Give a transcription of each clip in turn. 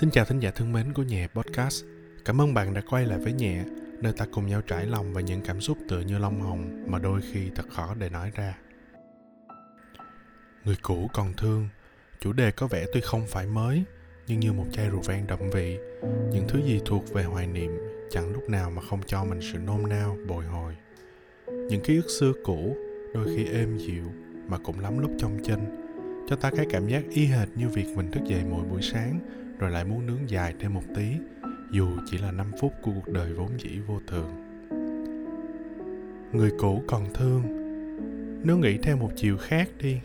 Xin chào thính giả thân mến của Nhẹ Podcast. Cảm ơn bạn đã quay lại với Nhẹ, nơi ta cùng nhau trải lòng về những cảm xúc tựa như lông hồng mà đôi khi thật khó để nói ra. Người cũ còn thương, chủ đề có vẻ tuy không phải mới, nhưng như một chai rượu vang đậm vị, những thứ gì thuộc về hoài niệm chẳng lúc nào mà không cho mình sự nôn nao, bồi hồi. Những ký ức xưa cũ, đôi khi êm dịu mà cũng lắm lúc trong chân, cho ta cái cảm giác y hệt như việc mình thức dậy mỗi buổi sáng rồi lại muốn nướng dài thêm một tí dù chỉ là 5 phút của cuộc đời vốn dĩ vô thường. Người cũ còn thương, nếu nghĩ theo một chiều khác đi,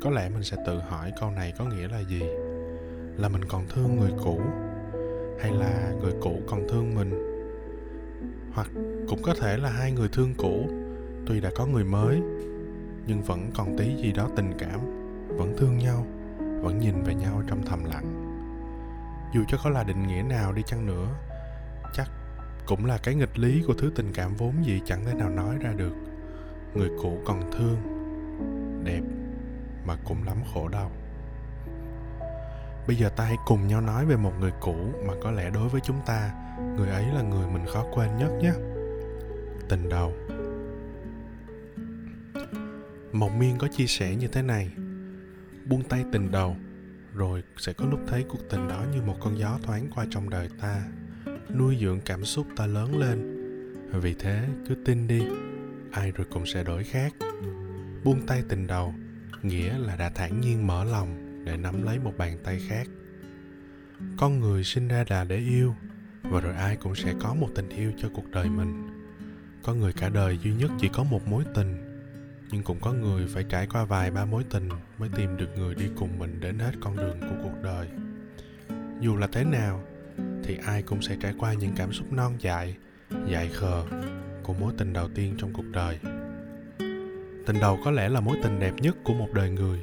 có lẽ mình sẽ tự hỏi câu này có nghĩa là gì? Là mình còn thương người cũ hay là người cũ còn thương mình? Hoặc cũng có thể là hai người thương cũ, tuy đã có người mới nhưng vẫn còn tí gì đó tình cảm, vẫn thương nhau, vẫn nhìn về nhau trong thầm lặng dù cho có là định nghĩa nào đi chăng nữa, chắc cũng là cái nghịch lý của thứ tình cảm vốn gì chẳng thể nào nói ra được. Người cũ còn thương, đẹp mà cũng lắm khổ đau. Bây giờ ta hãy cùng nhau nói về một người cũ mà có lẽ đối với chúng ta, người ấy là người mình khó quên nhất nhé. Tình đầu. Mộng miên có chia sẻ như thế này. Buông tay tình đầu rồi sẽ có lúc thấy cuộc tình đó như một con gió thoáng qua trong đời ta, nuôi dưỡng cảm xúc ta lớn lên. Vì thế, cứ tin đi, ai rồi cũng sẽ đổi khác. Buông tay tình đầu, nghĩa là đã thản nhiên mở lòng để nắm lấy một bàn tay khác. Con người sinh ra là để yêu, và rồi ai cũng sẽ có một tình yêu cho cuộc đời mình. Có người cả đời duy nhất chỉ có một mối tình nhưng cũng có người phải trải qua vài ba mối tình mới tìm được người đi cùng mình đến hết con đường của cuộc đời. Dù là thế nào, thì ai cũng sẽ trải qua những cảm xúc non dại dại khờ của mối tình đầu tiên trong cuộc đời. Tình đầu có lẽ là mối tình đẹp nhất của một đời người,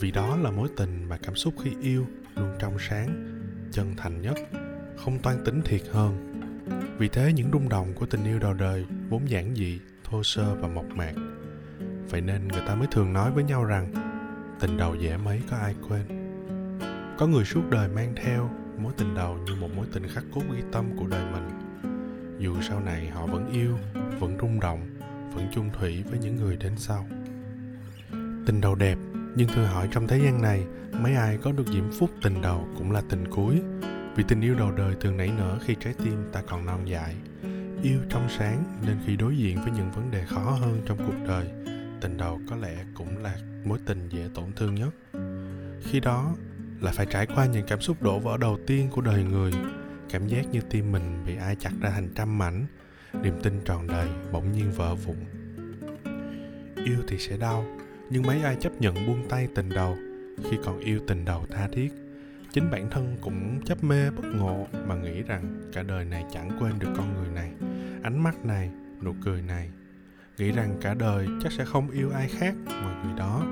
vì đó là mối tình mà cảm xúc khi yêu luôn trong sáng, chân thành nhất, không toan tính thiệt hơn. Vì thế những rung động của tình yêu đầu đời vốn giản dị, thô sơ và mộc mạc vậy nên người ta mới thường nói với nhau rằng, tình đầu dễ mấy có ai quên. Có người suốt đời mang theo mối tình đầu như một mối tình khắc cốt ghi tâm của đời mình. Dù sau này họ vẫn yêu, vẫn rung động, vẫn chung thủy với những người đến sau. Tình đầu đẹp, nhưng thưa hỏi trong thế gian này, mấy ai có được diễm phúc tình đầu cũng là tình cuối. Vì tình yêu đầu đời thường nảy nở khi trái tim ta còn non dại. Yêu trong sáng nên khi đối diện với những vấn đề khó hơn trong cuộc đời tình đầu có lẽ cũng là mối tình dễ tổn thương nhất. Khi đó là phải trải qua những cảm xúc đổ vỡ đầu tiên của đời người, cảm giác như tim mình bị ai chặt ra thành trăm mảnh, niềm tin tròn đầy bỗng nhiên vỡ vụn. Yêu thì sẽ đau, nhưng mấy ai chấp nhận buông tay tình đầu khi còn yêu tình đầu tha thiết? Chính bản thân cũng chấp mê bất ngộ mà nghĩ rằng cả đời này chẳng quên được con người này. Ánh mắt này, nụ cười này nghĩ rằng cả đời chắc sẽ không yêu ai khác ngoài người đó.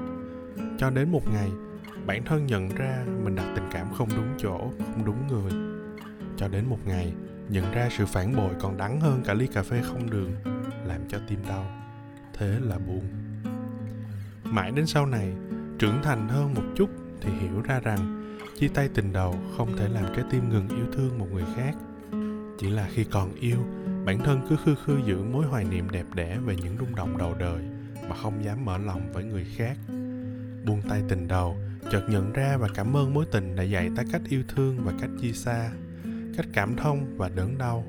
Cho đến một ngày, bản thân nhận ra mình đặt tình cảm không đúng chỗ, không đúng người. Cho đến một ngày, nhận ra sự phản bội còn đắng hơn cả ly cà phê không đường, làm cho tim đau. Thế là buồn. Mãi đến sau này, trưởng thành hơn một chút thì hiểu ra rằng chia tay tình đầu không thể làm trái tim ngừng yêu thương một người khác. Chỉ là khi còn yêu bản thân cứ khư khư giữ mối hoài niệm đẹp đẽ về những rung động đầu đời mà không dám mở lòng với người khác. Buông tay tình đầu, chợt nhận ra và cảm ơn mối tình đã dạy ta cách yêu thương và cách chia xa, cách cảm thông và đớn đau.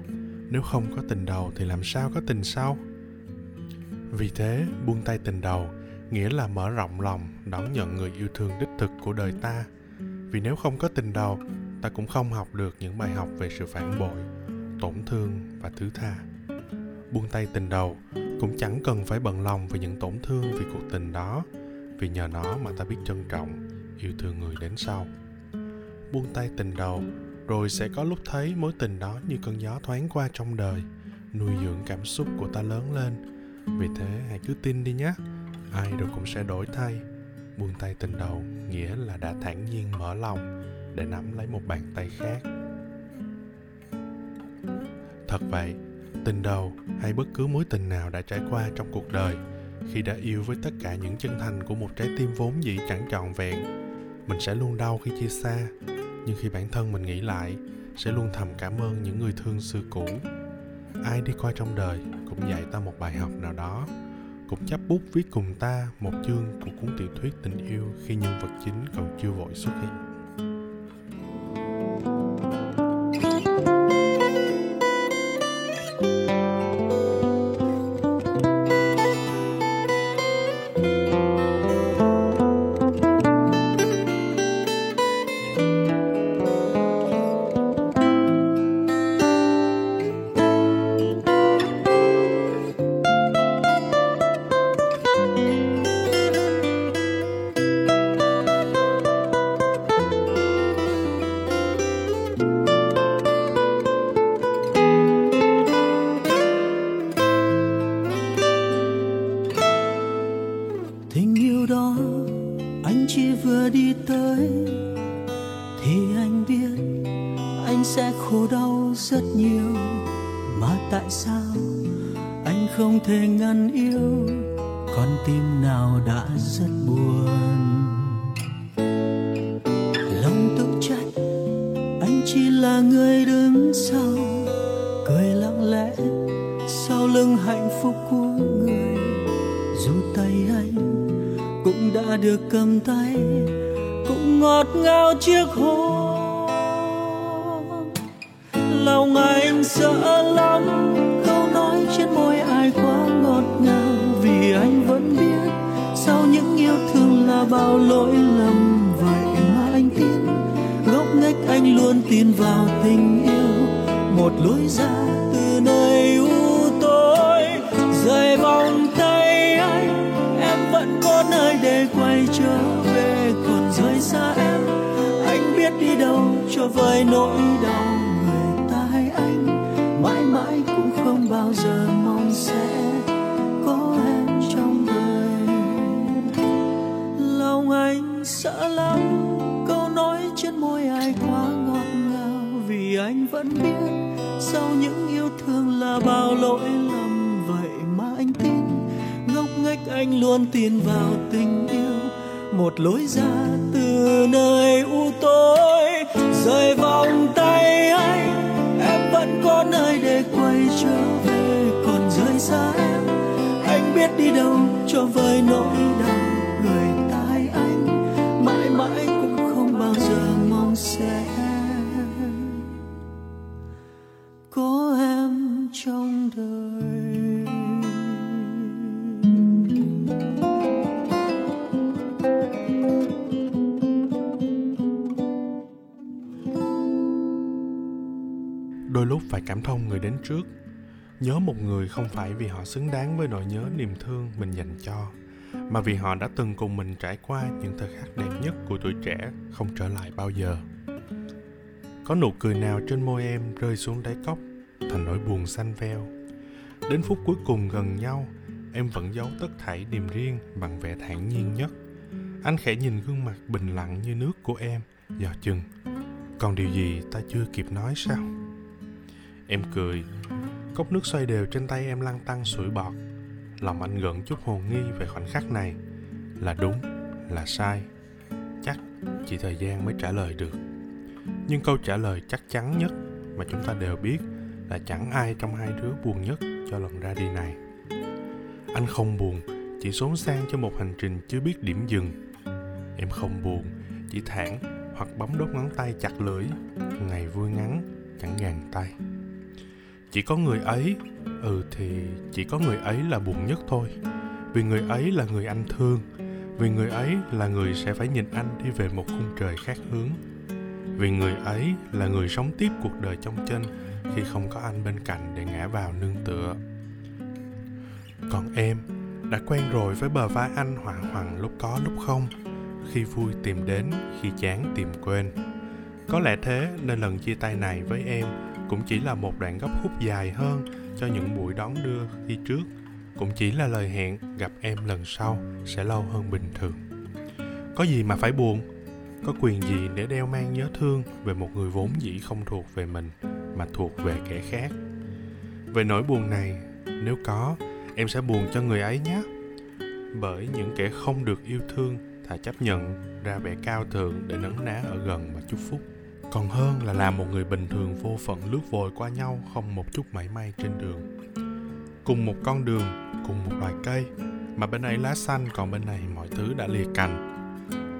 Nếu không có tình đầu thì làm sao có tình sau? Vì thế, buông tay tình đầu nghĩa là mở rộng lòng, đón nhận người yêu thương đích thực của đời ta. Vì nếu không có tình đầu, ta cũng không học được những bài học về sự phản bội tổn thương và thứ tha. Buông tay tình đầu cũng chẳng cần phải bận lòng về những tổn thương vì cuộc tình đó, vì nhờ nó mà ta biết trân trọng, yêu thương người đến sau. Buông tay tình đầu rồi sẽ có lúc thấy mối tình đó như cơn gió thoáng qua trong đời, nuôi dưỡng cảm xúc của ta lớn lên. Vì thế hãy cứ tin đi nhé, ai rồi cũng sẽ đổi thay. Buông tay tình đầu nghĩa là đã thản nhiên mở lòng để nắm lấy một bàn tay khác thật vậy. Tình đầu hay bất cứ mối tình nào đã trải qua trong cuộc đời, khi đã yêu với tất cả những chân thành của một trái tim vốn dĩ chẳng trọn vẹn, mình sẽ luôn đau khi chia xa. Nhưng khi bản thân mình nghĩ lại, sẽ luôn thầm cảm ơn những người thương xưa cũ. Ai đi qua trong đời cũng dạy ta một bài học nào đó, cũng chấp bút viết cùng ta một chương của cuốn tiểu thuyết tình yêu khi nhân vật chính còn chưa vội xuất hiện. Không thể ngăn yêu, con tim nào đã rất buồn. Lòng tự trách, anh chỉ là người đứng sau, cười lặng lẽ sau lưng hạnh phúc của người. Dù tay anh cũng đã được cầm tay, cũng ngọt ngào chiếc hôn lòng anh sợ lắm. Bao lỗi lầm, vậy mà anh tin. Góc ngách anh luôn tin vào tình yêu. Một lối ra từ nơi u tối. Rời vòng tay anh, em vẫn có nơi để quay trở về. Còn rời xa em, anh biết đi đâu cho vơi nỗi đau. Người ta hay anh, mãi mãi cũng không bao giờ mong sẽ sợ lắm. Câu nói trên môi ai quá ngọt ngào, vì anh vẫn biết sau những yêu thương là bao lỗi lầm. Vậy mà anh tin, ngốc nghếch anh luôn tin vào tình yêu. Một lối ra từ nơi u tối, rời vòng tay anh. Em vẫn có nơi để quay trở về, còn rời xa em. Anh biết đi đâu cho vơi nỗi đau. Trong đời. Đôi lúc phải cảm thông người đến trước. Nhớ một người không phải vì họ xứng đáng với nỗi nhớ niềm thương mình dành cho, mà vì họ đã từng cùng mình trải qua những thời khắc đẹp nhất của tuổi trẻ không trở lại bao giờ. Có nụ cười nào trên môi em rơi xuống đáy cốc? Thành nỗi buồn xanh veo. Đến phút cuối cùng gần nhau em vẫn giấu tất thảy niềm riêng bằng vẻ thản nhiên nhất. Anh khẽ nhìn gương mặt bình lặng như nước của em dò chừng. Còn điều gì ta chưa kịp nói sao? Em cười. Cốc nước xoay đều trên tay em lăn tăng sủi bọt. Lòng anh gợn chút hồ nghi về khoảnh khắc này. Là đúng, là sai. Chắc chỉ thời gian mới trả lời được. Nhưng câu trả lời chắc chắn nhất Mà chúng ta đều biết là chẳng ai trong hai đứa buồn nhất cho lần ra đi này. Anh không buồn, Chỉ xốn sang cho một hành trình chưa biết điểm dừng. Em không buồn, Chỉ thản hoặc bấm đốt ngón tay chặt lưỡi, Ngày vui ngắn, chẳng gàn tay. Chỉ có người ấy ừ thì chỉ có người ấy là buồn nhất thôi. Vì người ấy là người anh thương, vì người ấy là người sẽ phải nhìn anh đi về một khung trời khác hướng vì người ấy là người sống tiếp cuộc đời trong chân, khi không có anh bên cạnh để ngã vào nương tựa. Còn em đã quen rồi với bờ vai anh hoảng hoàng lúc có lúc không, khi vui tìm đến, khi chán tìm quên. Có lẽ thế nên lần chia tay này với em cũng chỉ là một đoạn gấp khúc dài hơn cho những buổi đón đưa khi trước, cũng chỉ là lời hẹn gặp em lần sau sẽ lâu hơn bình thường. Có gì mà phải buồn? Có quyền gì để đeo mang nhớ thương về một người vốn dĩ không thuộc về mình, mà thuộc về kẻ khác? Về nỗi buồn này, nếu có, em sẽ buồn cho người ấy nhé. Bởi những kẻ không được yêu thương thà chấp nhận ra vẻ cao thượng để nấn ná ở gần mà chúc phúc. Còn hơn là làm một người bình thường vô phận lướt vội qua nhau không một chút mảy may trên đường. Cùng một con đường, cùng một loài cây, mà bên ấy lá xanh còn bên này mọi thứ đã lìa cành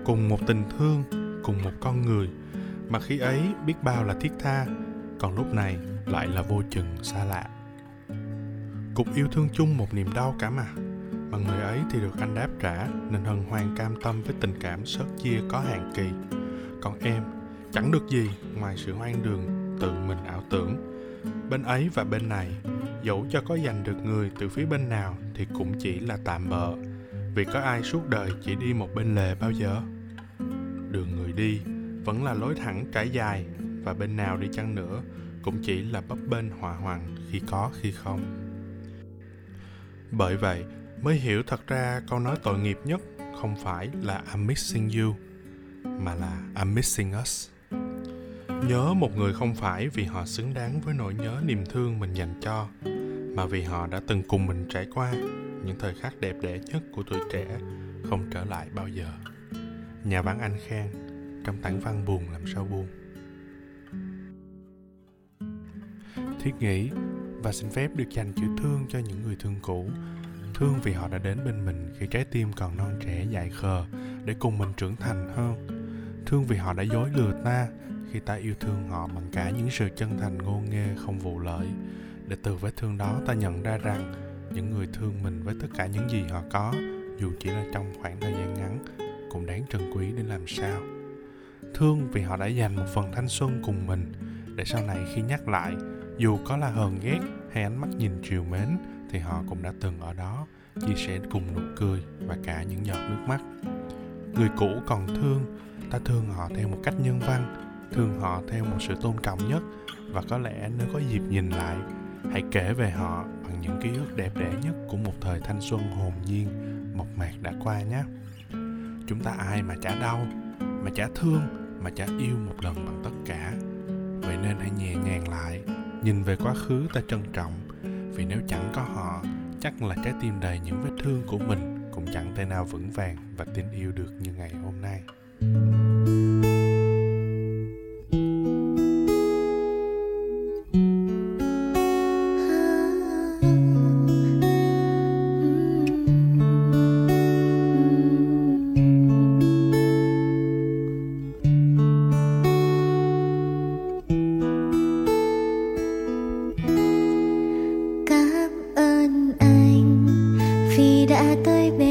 cùng một tình thương, cùng một con người. Mà khi ấy biết bao là thiết tha, còn lúc này lại là vô chừng xa lạ. Cục yêu thương chung một niềm đau cả mà. Mà người ấy thì được anh đáp trả nên hân hoan cam tâm với tình cảm sớt chia có hạn kỳ. Còn em, chẳng được gì ngoài sự hoang đường, tự mình ảo tưởng. Bên ấy và bên này, dẫu cho có giành được người từ phía bên nào thì cũng chỉ là tạm bợ. Vì có ai suốt đời chỉ đi một bên lề bao giờ? Đường người đi vẫn là lối thẳng trải dài và bên nào đi chăng nữa cũng chỉ là bấp bênh hòa hoàng khi có khi không. Bởi vậy, mới hiểu thật ra câu nói tội nghiệp nhất không phải là I'm missing you mà là I'm missing us nhớ một người không phải vì họ xứng đáng với nỗi nhớ niềm thương mình dành cho, mà vì họ đã từng cùng mình trải qua những thời khắc đẹp đẽ nhất của tuổi trẻ không trở lại bao giờ nhà văn anh khang trong tảng văn buồn làm sao buồn. Thiết nghĩ và xin phép được dành chữ thương cho những người thương cũ. Thương vì họ đã đến bên mình khi trái tim còn non trẻ dại khờ để cùng mình trưởng thành hơn thương vì họ đã dối lừa ta khi ta yêu thương họ bằng cả những sự chân thành ngô nghê không vụ lợi. Để từ vết thương đó ta nhận ra rằng những người thương mình với tất cả những gì họ có, dù chỉ là trong khoảng thời gian ngắn cũng đáng trân quý đến làm sao. Thương vì họ đã dành một phần thanh xuân cùng mình, để sau này khi nhắc lại, dù có là hờn ghét hay ánh mắt nhìn triều mến, thì họ cũng đã từng ở đó, chia sẻ cùng nụ cười và cả những giọt nước mắt. Người cũ còn thương, ta thương họ theo một cách nhân văn, thương họ theo một sự tôn trọng nhất, và có lẽ nếu có dịp nhìn lại, hãy kể về họ bằng những ký ức đẹp đẽ nhất của một thời thanh xuân hồn nhiên, mộc mạc đã qua nhé chúng ta ai mà chả đau, mà chả thương, mà chả yêu một lần bằng tất cả. Vậy nên hãy nhẹ nhàng lại, nhìn về quá khứ ta trân trọng. Vì nếu chẳng có họ, chắc là trái tim đầy những vết thương của mình cũng chẳng thể nào vững vàng và tin yêu được như ngày hôm nay. Cũng